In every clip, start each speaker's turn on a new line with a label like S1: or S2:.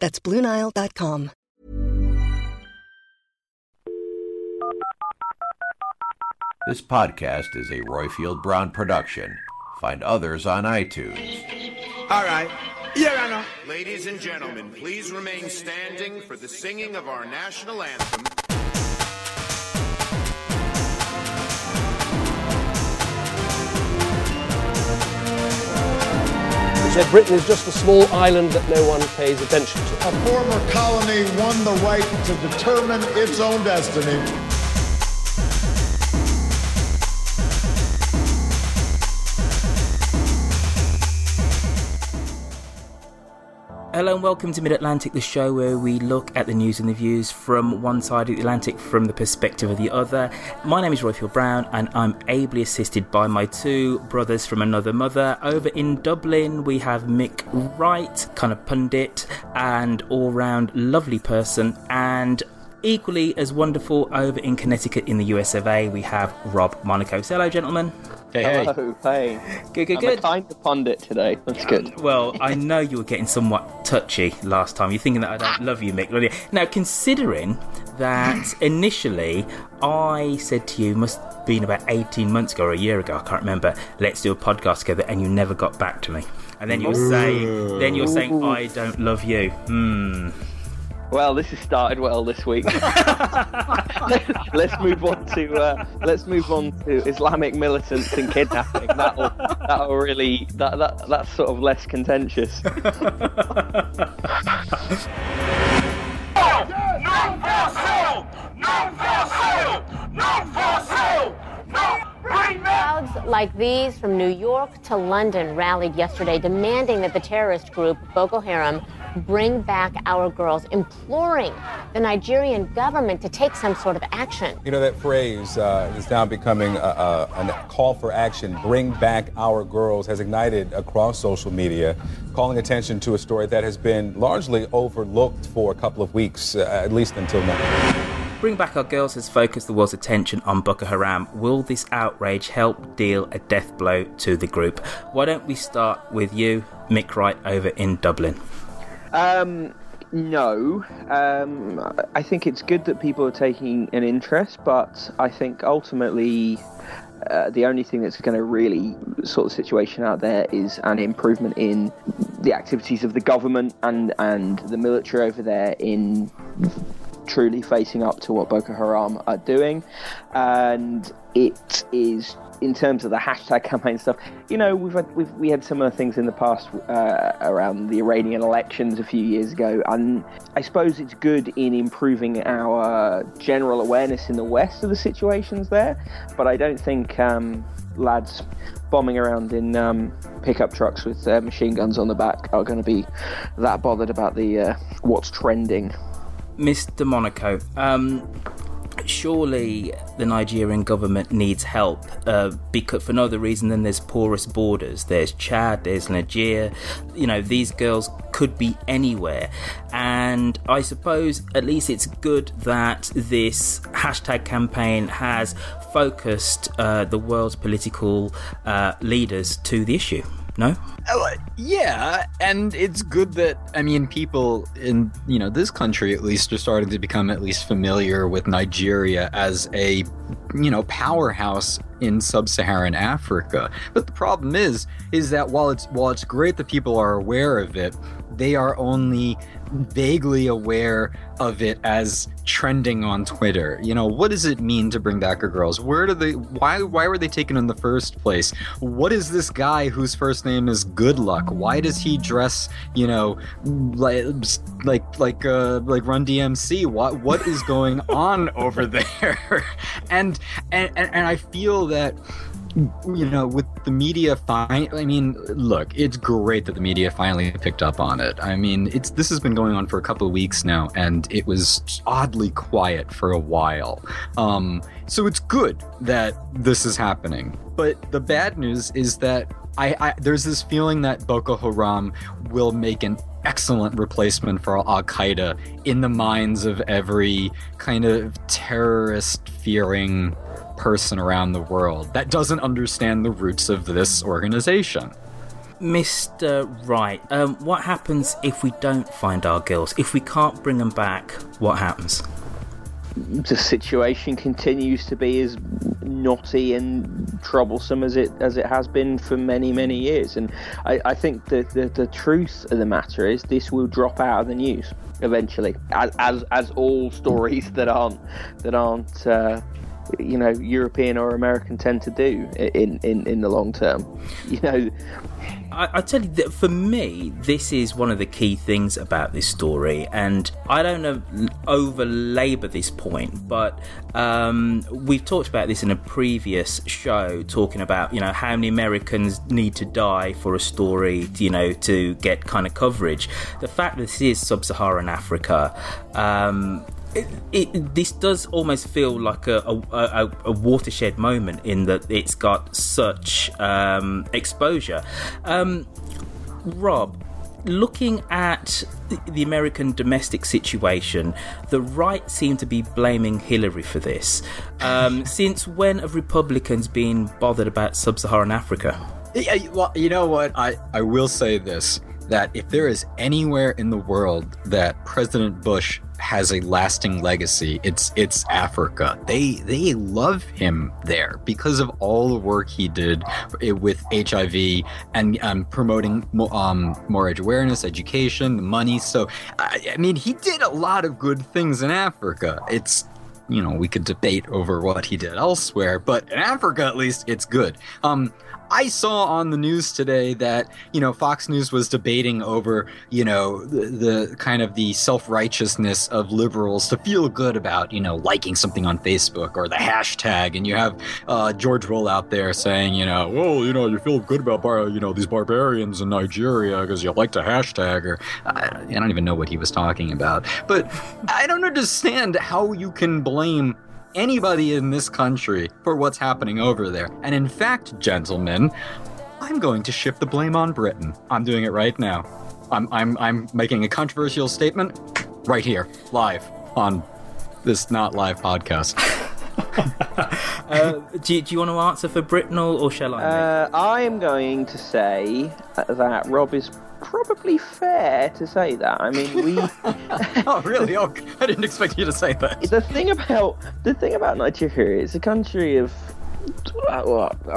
S1: That's BlueNile.com.
S2: This podcast is a Royfield Brown production. Find others on iTunes.
S3: All right. Yeah, I know.
S4: Ladies and gentlemen, please remain standing for the singing of our national anthem.
S5: Britain is just a small island that no one pays attention to.
S6: A former colony won the right to determine its own destiny.
S7: Hello and welcome to Mid Atlantic, the show where we look at the news and the views from one side of the Atlantic from the perspective of the other. My name is Royfield Brown and I'm ably assisted by my two brothers from another mother. Over in Dublin, we have Mick Wright, kind of pundit and all round lovely person, and equally as wonderful over in Connecticut in the US of A, we have Rob Monaco. So, hello, gentlemen.
S8: Hey, hey. Hello, hey.
S7: Good, good,
S8: I'm
S7: good.
S8: a kind of pundit today. That's good.
S7: Well, I know you were getting somewhat touchy last time. You're thinking that I don't love you, Mick. really. Now, considering that initially I said to you, must have been about 18 months ago or a year ago, I can't remember, let's do a podcast together, and you never got back to me. And then you were saying, then you're saying, I don't love you. Hmm.
S8: Well, this has started well this week. let's move on to uh, let's move on to Islamic militants and kidnapping. That'll that'll really that, that that's sort of less contentious.
S9: Crowds like these from New York to London rallied yesterday demanding that the terrorist group Boko Haram bring back our girls, imploring the Nigerian government to take some sort of action.
S10: You know, that phrase uh, is now becoming a, a, a call for action. Bring back our girls has ignited across social media, calling attention to a story that has been largely overlooked for a couple of weeks, uh, at least until now.
S7: Bring Back Our Girls has focused the world's attention on Boko Haram. Will this outrage help deal a death blow to the group? Why don't we start with you, Mick Wright, over in Dublin?
S8: Um, no. Um, I think it's good that people are taking an interest, but I think ultimately uh, the only thing that's going to really sort the situation out there is an improvement in the activities of the government and, and the military over there in truly facing up to what Boko Haram are doing. And it is in terms of the hashtag campaign stuff, you know, we've had, we've we had similar things in the past uh, around the Iranian elections a few years ago, and I suppose it's good in improving our general awareness in the West of the situations there. But I don't think um, lads bombing around in um, pickup trucks with uh, machine guns on the back are going to be that bothered about the uh, what's trending.
S7: Mr. Monaco, um, surely the Nigerian government needs help uh, because for no other reason than there's porous borders. There's Chad, there's Nigeria. You know, these girls could be anywhere. And I suppose at least it's good that this hashtag campaign has focused uh, the world's political uh, leaders to the issue. No?
S11: Uh, yeah, and it's good that I mean people in you know this country at least are starting to become at least familiar with Nigeria as a you know powerhouse in sub-Saharan Africa. But the problem is is that while it's while it's great that people are aware of it, they are only vaguely aware of it as trending on Twitter. You know, what does it mean to bring back our girls? Where do they why why were they taken in the first place? What is this guy whose first name is Goodluck? Why does he dress, you know, like like like uh like Run DMC? What what is going on over there? and and and I feel that you know, with the media, fine. I mean, look, it's great that the media finally picked up on it. I mean, it's this has been going on for a couple of weeks now, and it was oddly quiet for a while. Um, so it's good that this is happening. But the bad news is that I, I there's this feeling that Boko Haram will make an excellent replacement for Al Qaeda in the minds of every kind of terrorist fearing person around the world that doesn't understand the roots of this organization.
S7: Mr. Wright, um, what happens if we don't find our girls? If we can't bring them back, what happens?
S8: The situation continues to be as knotty and troublesome as it as it has been for many many years, and I, I think that the, the truth of the matter is this will drop out of the news eventually, as as, as all stories that aren't that aren't uh, you know European or American tend to do in in, in the long term. You know,
S7: I, I, tell you that for me, this is one of the key things about this story, and I don't over labour this point, but um, we've talked about this in a previous show, talking about you know how many Americans need to die for a story, to, you know, to get kind of coverage. The fact that this is sub-Saharan Africa. Um, it, it, this does almost feel like a, a, a, watershed moment in that it's got such um, exposure. Um, Rob, looking at the American domestic situation, the right seem to be blaming Hillary for this. Um, since when have Republicans been bothered about sub Saharan Africa?
S11: Yeah, well, you know what? I, I will say this that if there is anywhere in the world that President Bush has a lasting legacy. It's it's Africa. They they love him there because of all the work he did with HIV and um, promoting um, more AIDS awareness, education, money. So I, I mean, he did a lot of good things in Africa. It's you know we could debate over what he did elsewhere, but in Africa at least it's good. Um, I saw on the news today that you know Fox News was debating over you know the, the kind of the self righteousness of liberals to feel good about you know liking something on Facebook or the hashtag, and you have uh, George Will out there saying you know well you know you feel good about bar- you know these barbarians in Nigeria because you like the hashtag or I, I don't even know what he was talking about, but I don't understand how you can blame anybody in this country for what's happening over there. And in fact, gentlemen, I'm going to shift the blame on Britain. I'm doing it right now. I'm, I'm, I'm making a controversial statement right here, live on this not live podcast.
S7: uh, do, do, you want to answer for Britain or, or shall I?
S8: Uh, I am going to say that Rob is probably fair to say that. I mean, we.
S11: oh, really? Oh, I didn't expect you to say that.
S8: The thing about the thing about Nigeria, it's a country of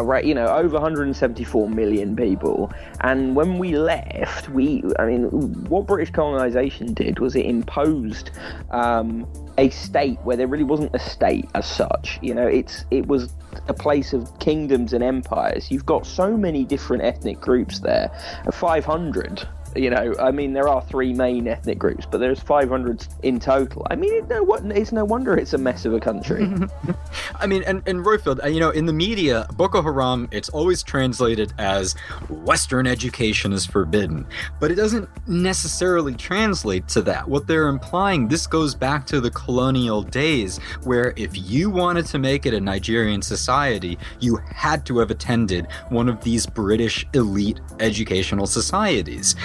S8: right, you know, over 174 million people. And when we left, we, I mean, what British colonization did was it imposed um, a state where there really wasn't a state as such. You know, it's it was a place of kingdoms and empires. You've got so many different ethnic groups there, 500 you know, I mean, there are three main ethnic groups, but there's 500 in total. I mean, it, no, it's no wonder it's a mess of a country.
S11: I mean, and, and Royfield, uh, you know, in the media, Boko Haram, it's always translated as Western education is forbidden, but it doesn't necessarily translate to that. What they're implying, this goes back to the colonial days, where if you wanted to make it a Nigerian society, you had to have attended one of these British elite educational societies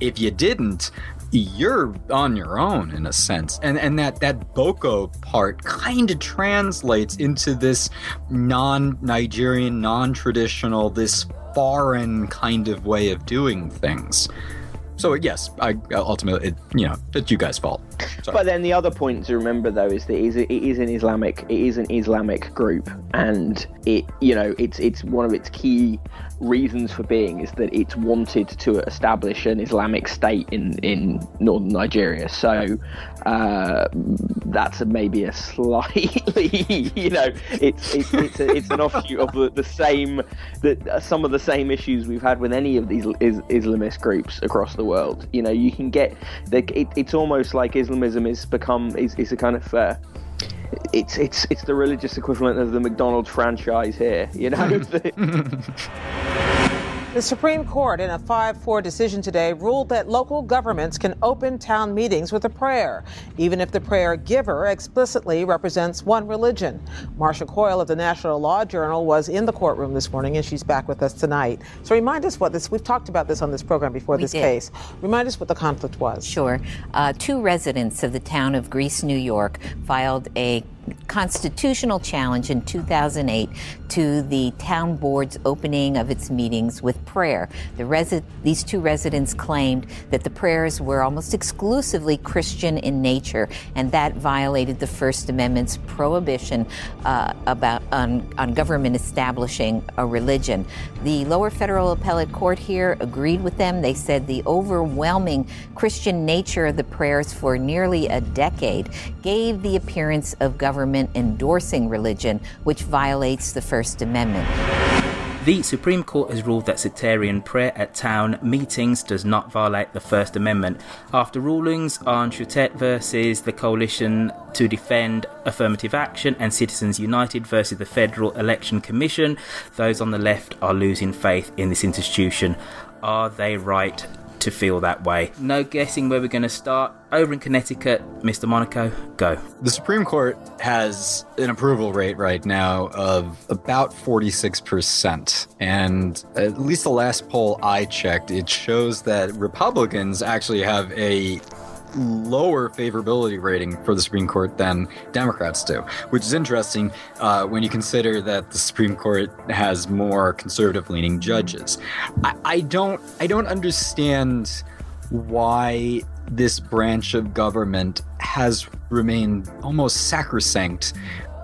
S11: if you didn't, you're on your own in a sense. And and that that Boko part kind of translates into this non-Nigerian, non-traditional, this foreign kind of way of doing things. So yes, I ultimately, it, you know, it's you guys' fault.
S8: Sorry. But then the other point to remember though is that it is, it is an Islamic, it is an Islamic group, and it, you know, it's it's one of its key reasons for being is that it's wanted to establish an Islamic state in, in northern Nigeria. So uh, that's a, maybe a slightly, you know, it's it's it's, a, it's an offshoot of the, the same that uh, some of the same issues we've had with any of these is, Islamist groups across the world. You know, you can get it, it's almost like Islamism is become is, is a kind of uh, it's it's it's the religious equivalent of the McDonald's franchise here, you know.
S12: The Supreme Court, in a 5 4 decision today, ruled that local governments can open town meetings with a prayer, even if the prayer giver explicitly represents one religion. Marcia Coyle of the National Law Journal was in the courtroom this morning, and she's back with us tonight. So remind us what this, we've talked about this on this program before
S13: we
S12: this
S13: did.
S12: case. Remind us what the conflict was.
S13: Sure. Uh, two residents of the town of Greece, New York, filed a constitutional challenge in 2008 to the town board's opening of its meetings with prayer. The resi- these two residents claimed that the prayers were almost exclusively Christian in nature, and that violated the First Amendment's prohibition uh, about on, on government establishing a religion. The lower federal appellate court here agreed with them. They said the overwhelming Christian nature of the prayers for nearly a decade gave the appearance of government endorsing religion, which violates the First Amendment.
S7: The Supreme Court has ruled that sectarian prayer at town meetings does not violate the First Amendment. After rulings on Schuette versus the Coalition to Defend Affirmative Action and Citizens United versus the Federal Election Commission, those on the left are losing faith in this institution. Are they right to feel that way. No guessing where we're going to start. Over in Connecticut, Mr. Monaco, go.
S11: The Supreme Court has an approval rate right now of about 46%. And at least the last poll I checked, it shows that Republicans actually have a lower favorability rating for the Supreme Court than Democrats do, which is interesting uh, when you consider that the Supreme Court has more conservative-leaning judges. I, I don't, I don't understand why this branch of government has remained almost sacrosanct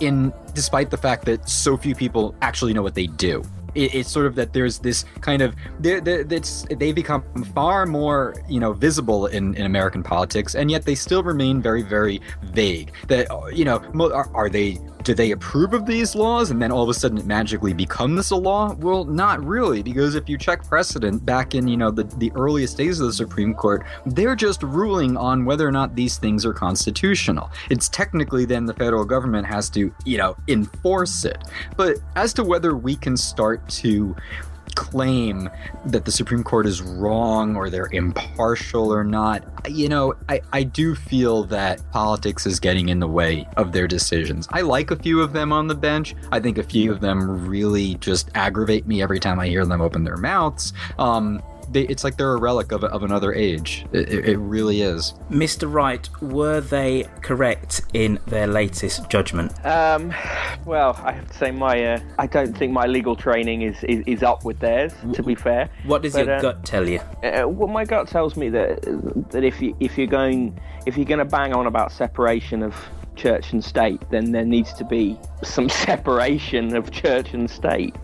S11: in despite the fact that so few people actually know what they do it, it's sort of that there's this kind of they're, they're, they become far more you know visible in, in American politics, and yet they still remain very very vague. That you know are, are they do they approve of these laws and then all of a sudden it magically becomes a law? Well, not really, because if you check precedent back in, you know, the, the earliest days of the Supreme Court, they're just ruling on whether or not these things are constitutional. It's technically then the federal government has to, you know, enforce it. But as to whether we can start to claim that the Supreme Court is wrong or they're impartial or not, you know, I, I do feel that politics is getting in the way of their decisions. I like a few of them on the bench. I think a few of them really just aggravate me every time I hear them open their mouths. Um, they, it's like they're a relic of, of another age. It, it, really is.
S7: Mr. Wright, were they correct in their latest judgment?
S8: Um, well, I have to say my uh, I don't think my legal training is, is, is up with theirs. To be fair,
S7: what does but, your uh, gut tell you?
S8: Uh, well, my gut tells me that that if you if you're going if you're going to bang on about separation of church and state, then there needs to be some separation of church and state.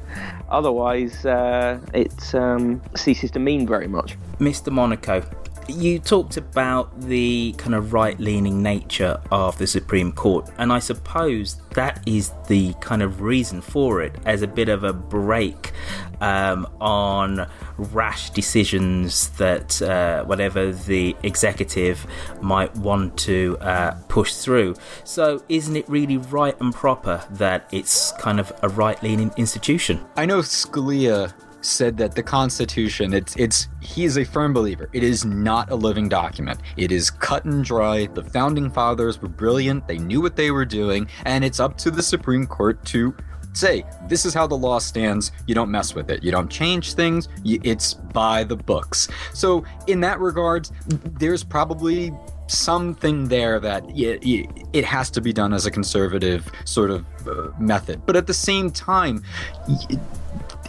S8: Otherwise, uh, it um, ceases to mean very much.
S7: Mr. Monaco, you talked about the kind of right leaning nature of the Supreme Court, and I suppose that is the kind of reason for it as a bit of a break um, on rash decisions that uh, whatever the executive might want to uh, push through. So, isn't it really right and proper that it's kind of a right leaning institution?
S11: I know Scalia said that the Constitution, it's it's he is a firm believer. It is not a living document. It is cut and dry. The founding fathers were brilliant. They knew what they were doing, and it's up to the Supreme Court to say this is how the law stands you don't mess with it you don't change things you, it's by the books so in that regard there's probably something there that it, it, has to be done as a conservative sort of uh, method but at the same time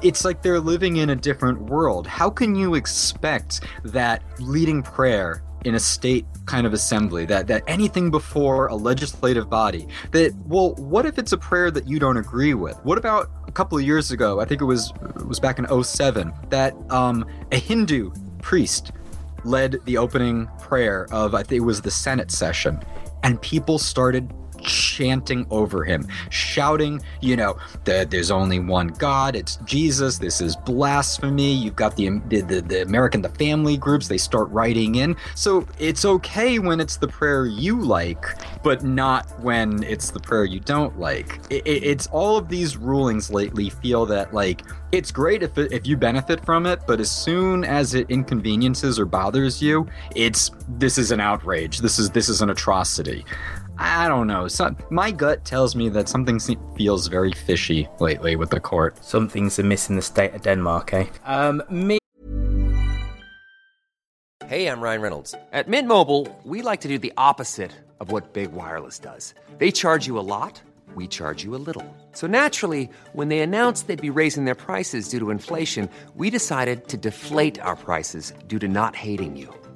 S11: it's like they're living in a different world. How can you expect that leading prayer in a state kind of assembly, that, that anything before a legislative body, that, well, what if it's a prayer that you don't agree with? What about a couple of years ago, I think it was, it was back in 07, that um, a Hindu priest led the opening prayer of, I think it was the Senate session, and people started chanting over him, shouting, you know, that there's only one God, it's Jesus, this is blasphemy. You've got the, the, the American, the family groups, they start writing in. So it's okay when it's the prayer you like, but not when it's the prayer you don't like. It, it, it's all of these rulings lately feel that, like, it's great if, it, if you benefit from it, but as soon as it inconveniences or bothers you, it's this is an outrage. This is this is an atrocity. I don't know. So, my gut tells me that something feels very fishy lately with the court.
S7: Something's amiss in the state of Denmark, eh? Um, me.
S14: Hey, I'm Ryan Reynolds. At Mint Mobile, we like to do the opposite of what Big Wireless does. They charge you a lot, we charge you a little. So naturally, when they announced they'd be raising their prices due to inflation, we decided to deflate our prices due to not hating you.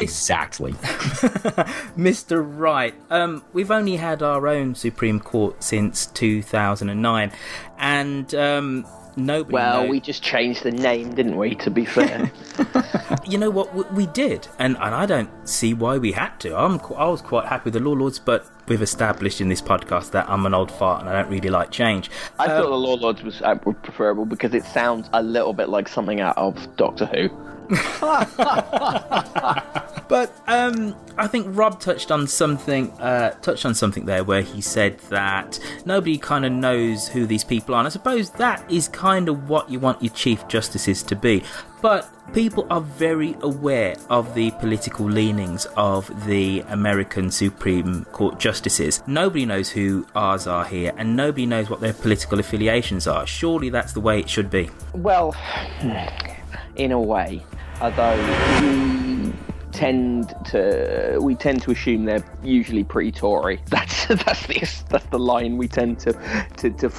S11: Exactly.
S7: Mr. Wright, um, we've only had our own Supreme Court since 2009, and um, nobody.
S8: Well,
S7: knows-
S8: we just changed the name, didn't we? To be fair.
S7: you know what? We, we did, and, and I don't see why we had to. I'm qu- I was quite happy with the Law Lords, but we've established in this podcast that I'm an old fart and I don't really like change.
S8: I
S7: Um,
S8: thought the Law Lords was uh, preferable because it sounds a little bit like something out of Doctor Who.
S7: But um, I think Rob touched on something, uh, touched on something there where he said that nobody kind of knows who these people are. And I suppose that is kind of what you want your chief justices to be. But people are very aware of the political leanings of the American Supreme Court justices. Nobody knows who ours are here, and nobody knows what their political affiliations are. Surely that's the way it should be.
S8: Well, in a way, although we tend to we tend to assume they're usually pretty Tory. That's that's the that's the line we tend to to to,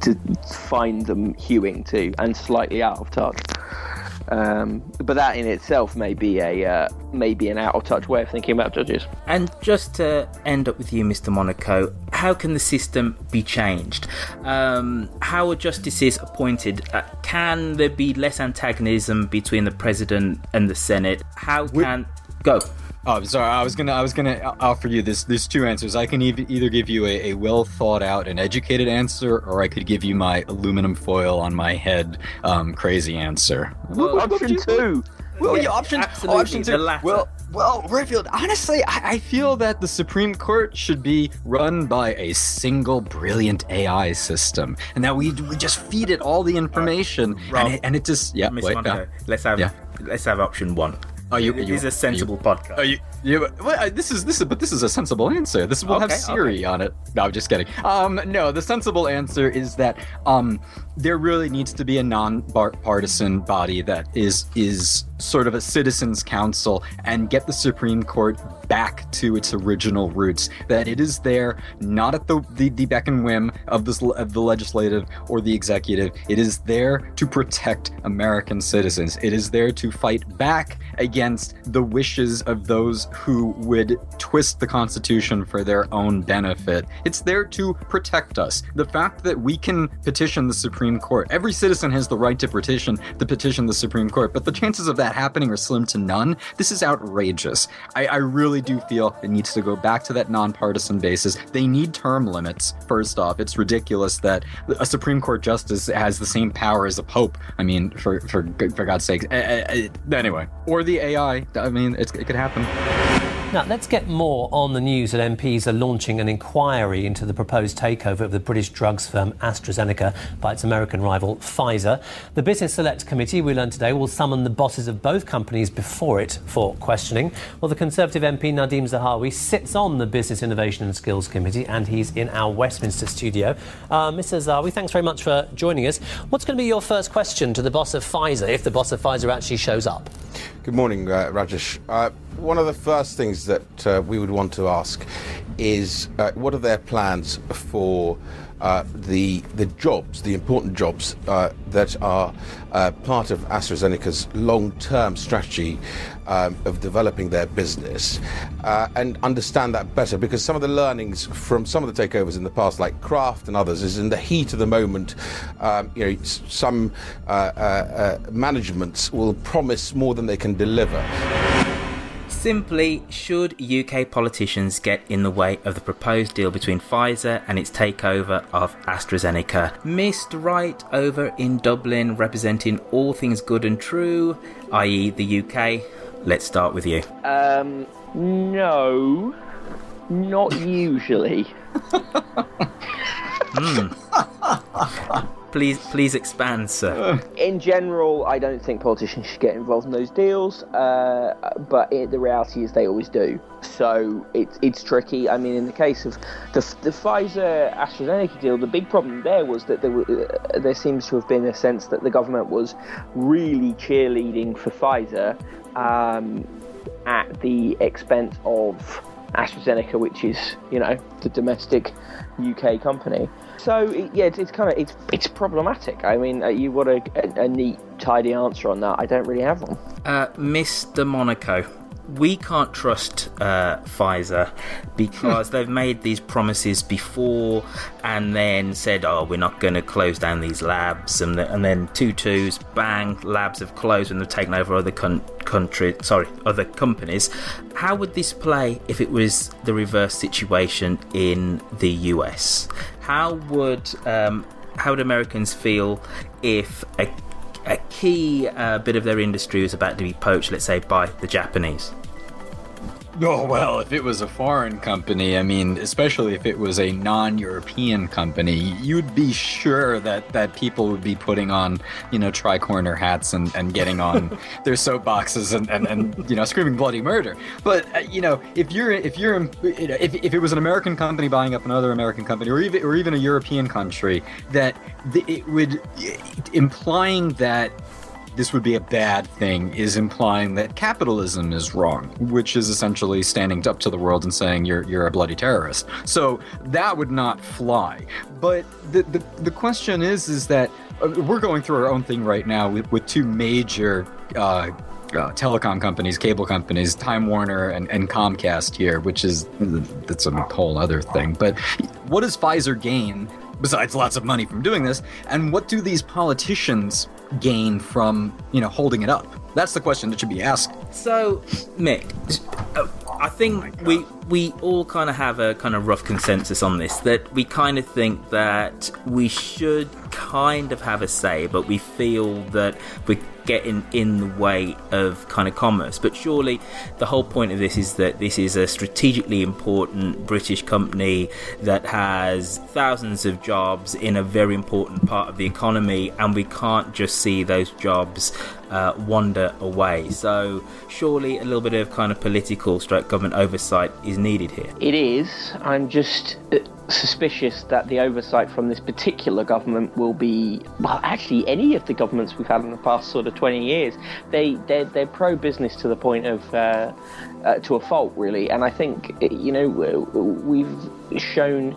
S8: to find them hewing to, and slightly out of touch. Um, but that in itself may be a uh, may be an out of touch way of thinking about judges.
S7: And just to end up with you, Mr. Monaco, how can the system be changed? Um, how are justices appointed? Uh, can there be less antagonism between the president and the Senate? How can go?
S11: Oh, sorry. I was gonna. I was gonna offer you this. There's two answers. I can ev- either give you a, a well thought out and educated answer, or I could give you my aluminum foil on my head, um, crazy answer.
S8: option two.
S11: Well,
S7: Yeah,
S11: yeah, option,
S7: absolutely,
S11: option two.
S7: the latter.
S11: Well, well, Redfield. Honestly, I, I feel that the Supreme Court should be run by a single brilliant AI system, and that we, we just feed it all the information,
S7: Rob,
S11: and, it, and it just yeah. Wait,
S7: Monaco,
S11: yeah.
S7: let's have
S11: Yeah.
S7: let's have option one.
S11: Are you?
S7: It
S11: you,
S7: is a sensible
S11: you,
S7: podcast.
S11: Are you? you well, this is this is, but this is a sensible answer. This will
S7: Okay,
S11: have Siri on it. No, I'm just kidding. Um, no, the sensible answer is that um, there really needs to be a non-partisan body that is is sort of a citizens' council and get the Supreme Court back to its original roots. That it is there, not at the the, the beck and whim of this of the legislative or the executive. It is there to protect American citizens. It is there to fight back against the wishes of those who would twist the Constitution for their own benefit. It's there to protect us. The fact that we can petition the Supreme Court, every citizen has the right to petition to petition the Supreme Court, but the chances of that happening are slim to none. This is outrageous. I, I really do feel it needs to go back to that nonpartisan basis. They need term limits, first off. It's ridiculous that a Supreme Court justice has the same power as a pope. I mean, for, for, for God's sake. Uh, uh, anyway, or the AI. I mean, it could happen.
S15: Now, let's get more on the news that MPs are launching an inquiry into the proposed takeover of the British drugs firm AstraZeneca by its American rival Pfizer. The Business Select Committee, we learned today, will summon the bosses of both companies before it for questioning. Well, the Conservative MP Nadhim Zahawi sits on the Business Innovation and Skills Committee and he's in our Westminster studio. Uh, Mr. Zahawi, thanks very much for joining us. What's going to be your first question to the boss of Pfizer if the boss of Pfizer actually shows up?
S16: Good morning, uh, Rajesh. Uh, one of the first things that uh, we would want to ask is uh, what are their plans for uh, the the jobs, the important jobs uh, that are uh, part of AstraZeneca's long-term strategy um, of developing their business, uh, and understand that better. Because some of the learnings from some of the takeovers in the past, like Kraft and others, is in the heat of the moment. Um, you know, some managements will promise more than they can deliver.
S7: Simply, should UK politicians get in the way of the proposed deal between Pfizer and its takeover of AstraZeneca? Mr. Wright over in Dublin, representing all things good and true, i.e., the UK. Let's start with you.
S8: Um, no, not usually.
S7: Hmm. please, please expand, sir.
S8: In general, I don't think politicians should get involved in those deals, uh, but it, the reality is they always do. So it's it's tricky. I mean, in the case of the, the Pfizer AstraZeneca deal, the big problem there was that there, were, uh, there seems to have been a sense that the government was really cheerleading for Pfizer um, at the expense of AstraZeneca, which is you know the domestic UK company. So yeah, it's, it's, kind of it's it's problematic. I mean, uh, you want a, a, a, neat, tidy answer on that? I don't really have one.
S7: Uh, Mr. Monaco, we can't trust uh, Pfizer because they've made these promises before and then said, "Oh, we're not going to close down these labs," and, the, and then two twos, bang, labs have closed and they've taken over other con- country, sorry, other companies. How would this play if it was the reverse situation in the US? How would um, how would Americans feel if a a key uh, bit of their industry was about to be poached, let's say, by the Japanese?
S11: Oh, well, if it was a foreign company, I mean, especially if it was a non European company, you'd be sure that, that people would be putting on, you know, tricorner hats and, and getting on their soapboxes and, and, and, you know, screaming bloody murder. But, uh, you know, if you're, if you're, if, if it was an American company buying up another American company or even, or even a European country, that it would, implying that this would be a bad thing is implying that capitalism is wrong, which is essentially standing up to the world and saying you're you're a bloody terrorist. So that would not fly. But the the, the question is is that uh, we're going through our own thing right now with, with two major uh, uh, telecom companies, cable companies, Time Warner and, and Comcast here, which is that's a whole other thing. But what does Pfizer gain besides lots of money from doing this? And what do these politicians gain from, you know, holding it up? That's the question that should be asked.
S7: So, Mick, I think oh we we all kind of have a kind of rough consensus on this that we kind of think that we should kind of have a say, but we feel that we're getting in the way of kind of commerce. But surely the whole point of this is that this is a strategically important British company that has thousands of jobs in a very important part of the economy, and we can't just see those jobs uh, wander away. So surely a little bit of kind of political stroke government oversight is needed here.
S8: It is. I'm just uh, suspicious that the oversight from this particular government will be well actually any of the governments we've had in the past sort of 20 years they they're, they're pro business to the point of uh, uh, to a fault really and i think you know we've shown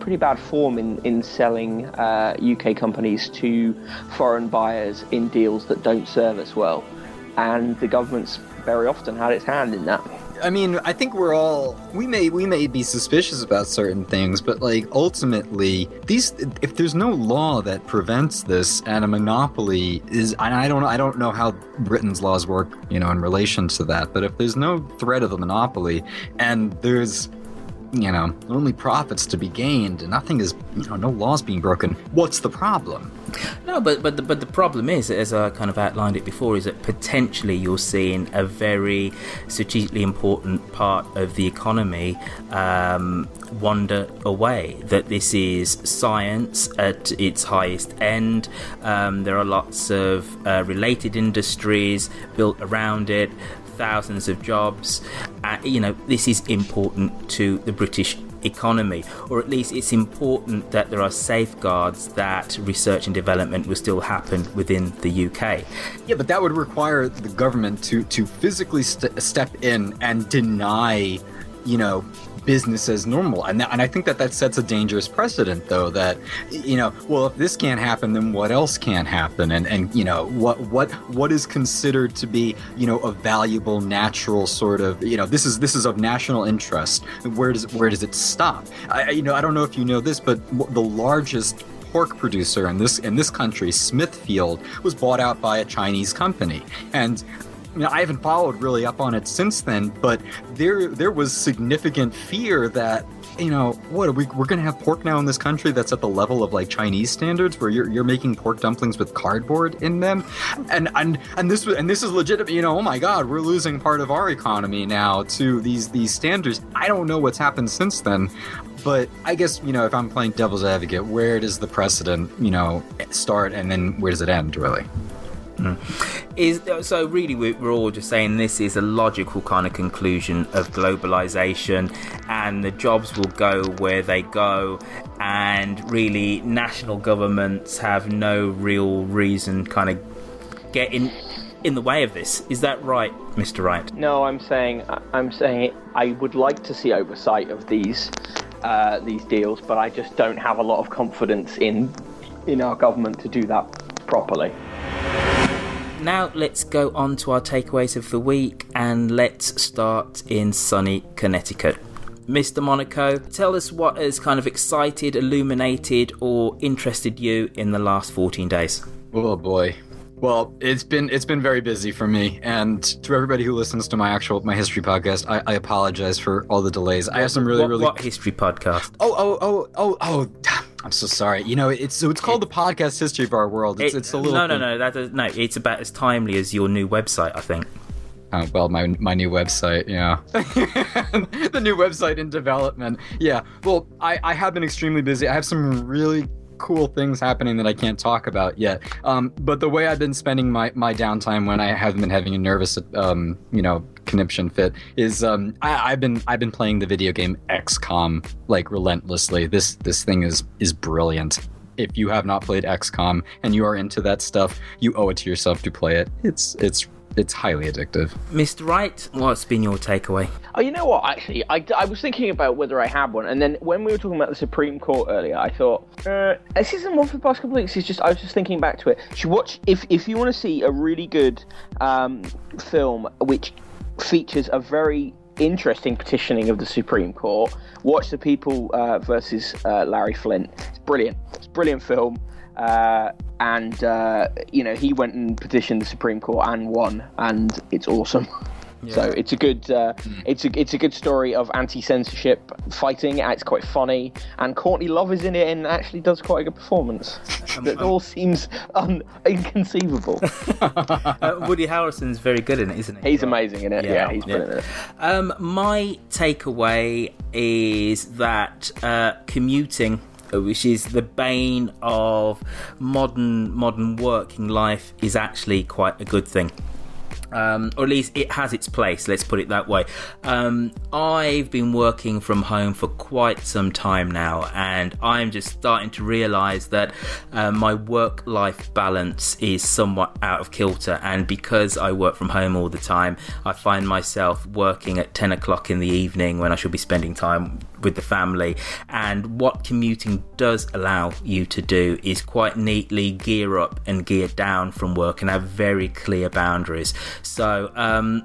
S8: pretty bad form in, in selling uh, UK companies to foreign buyers in deals that don't serve us well. And the government's very often had its hand in that.
S11: I mean, I think we're all we may we may be suspicious about certain things, but like ultimately, these if there's no law that prevents this, and a monopoly is, and I don't I don't know how Britain's laws work, you know, in relation to that, but if there's no threat of a monopoly, and there's you know, only profits to be gained, and nothing is, you know, no laws being broken. What's the problem?
S7: No, but but the, but the problem is, as I kind of outlined it before, is that potentially you're seeing a very strategically important part of the economy um, wander away. That this is science at its highest end. Um, there are lots of uh, related industries built around it thousands of jobs. Uh, you know, this is important to the British economy, or at least it's important that there are safeguards that research and development will still happen within the UK.
S11: Yeah, but that would require the government to to physically st- step in and deny, you know, business as normal. And, and I think that that sets a dangerous precedent, though, that, you know, well, if this can't happen, then what else can't happen? And, and you know, what, what, what is considered to be, you know, a valuable, natural sort of, you know, this is, this is of national interest. Where does, where does it stop? I, you know, I don't know if you know this, but the largest pork producer in this in this country, Smithfield, was bought out by a Chinese company. And you know, I haven't followed really up on it since then, but there there was significant fear that you know what are we we're going to have pork now in this country that's at the level of like Chinese standards where you're, you're making pork dumplings with cardboard in them? And and and this and this is legitimate you know oh my god we're losing part of our economy now to these these standards. I don't know what's happened since then but I guess you know if I'm playing devil's advocate where does the precedent you know start and then where does it end really
S7: Mm. Is so really we're all just saying this is a logical kind of conclusion of globalization, and the jobs will go where they go, and really national governments have no real reason kind of get in in the way of this. Is that right, Mr. Wright?
S8: No, I'm saying I'm saying I would like to see oversight of these uh, these deals, but I just don't have a lot of confidence in in our government to do that properly
S7: now let's go on to our takeaways of the week and let's start in sunny Connecticut. Mr. Monaco, tell us what has kind of excited, illuminated, or interested you in the last 14 days.
S11: Oh boy. Well, it's been it's been very busy for me, and to everybody who listens to my actual my history podcast, I, I apologize for all the delays. I have some really
S7: what,
S11: really
S7: what history podcast?
S11: Oh oh oh oh oh. I'm so sorry. You know, it's so it's called it, the podcast history of our world. It's,
S7: it,
S11: it's a little
S7: no no no that is, no. It's about as timely as your new website, I think.
S11: Oh, well, my my new website, yeah, the new website in development. Yeah, well, I I have been extremely busy. I have some really cool things happening that I can't talk about yet. Um, but the way I've been spending my, my downtime when I haven't been having a nervous, um, you know, conniption fit is um, I, have been I've been playing the video game XCOM like relentlessly. This this thing is is brilliant. If you have not played XCOM and you are into that stuff, you owe it to yourself to play it. It's it's it's highly addictive.
S7: Mr. Wright, what's been your takeaway?
S8: Oh, you know what? Actually, I, I was thinking about whether I had one, and then when we were talking about the Supreme Court earlier, I thought uh, this isn't one for the past couple of weeks. It's just I was just thinking back to it. You should watch if if you want to see a really good um, film which features a very interesting petitioning of the Supreme Court. Watch the People uh, versus uh, Larry Flynt. It's brilliant. It's brilliant film. Uh, and uh, you know he went and petitioned the Supreme Court and won, and it's awesome. Yeah. So it's a good, uh, mm. it's a it's a good story of anti-censorship fighting. It's quite funny, and Courtney Love is in it and actually does quite a good performance. it all seems un- inconceivable.
S7: uh, Woody Harrelson's very good in it, isn't he?
S8: He's amazing in it. Yeah, yeah he's brilliant it.
S7: Um, my takeaway is that uh, commuting which is the bane of modern modern working life, is actually quite a good thing um, or at least it has its place. Let's put it that way. Um, I've been working from home for quite some time now, and I'm just starting to realise that uh, my work-life balance is somewhat out of kilter. And because I work from home all the time, I find myself working at ten o'clock in the evening when I should be spending time with the family. And what commuting does allow you to do is quite neatly gear up and gear down from work and have very clear boundaries. So, um,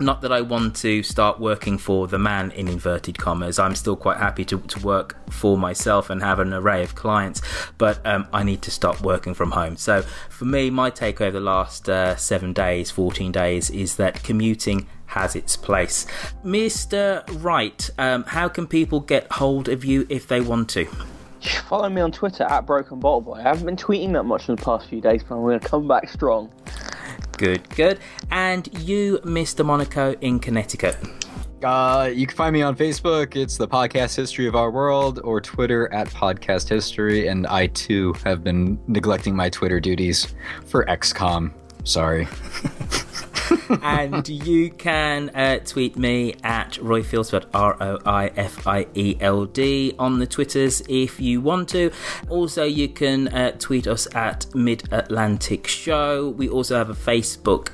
S7: not that I want to start working for the man in inverted commas. I'm still quite happy to, to work for myself and have an array of clients, but um, I need to stop working from home. So, for me, my take over the last uh, seven days, 14 days, is that commuting has its place. Mr. Wright, um, how can people get hold of you if they want to?
S8: Follow me on Twitter at Broken Bottle Boy. I haven't been tweeting that much in the past few days, but I'm going to come back strong.
S7: Good, good. And you, Mr. Monaco, in Connecticut.
S11: Uh, you can find me on Facebook. It's the podcast history of our world, or Twitter at podcast history. And I too have been neglecting my Twitter duties for XCOM. Sorry.
S7: and you can uh, tweet me at Roy R O I F I E L D, on the Twitters if you want to. Also, you can uh, tweet us at Mid Atlantic Show. We also have a Facebook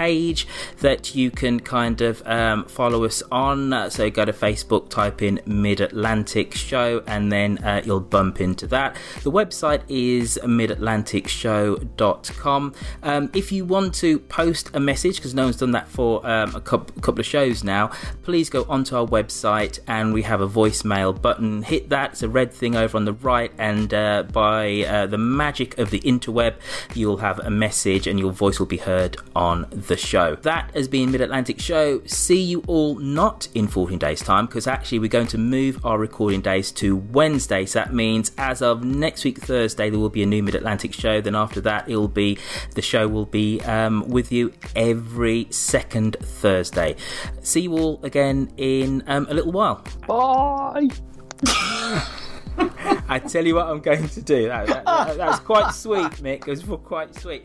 S7: page that you can kind of um, follow us on. So go to Facebook, type in Mid Atlantic Show, and then uh, you'll bump into that. The website is midatlanticshow.com. Um, if you want to post a message, because no one's done that for um, a couple of shows now, please go onto our website and we have a voicemail button. Hit that, it's a red thing over on the right, and uh, by uh, the magic of the interweb, you'll have a message and your voice will be heard on the show. That has been Mid Atlantic Show. See you all not in 14 days' time because actually we're going to move our recording days to Wednesday. So that means as of next week, Thursday, there will be a new Mid Atlantic show. Then after that, it'll be the show will be um, with you every second Thursday. See you all again in um, a little while.
S8: Bye.
S7: I tell you what I'm going to do. That, that, that, that was quite sweet, Mick. It was quite sweet.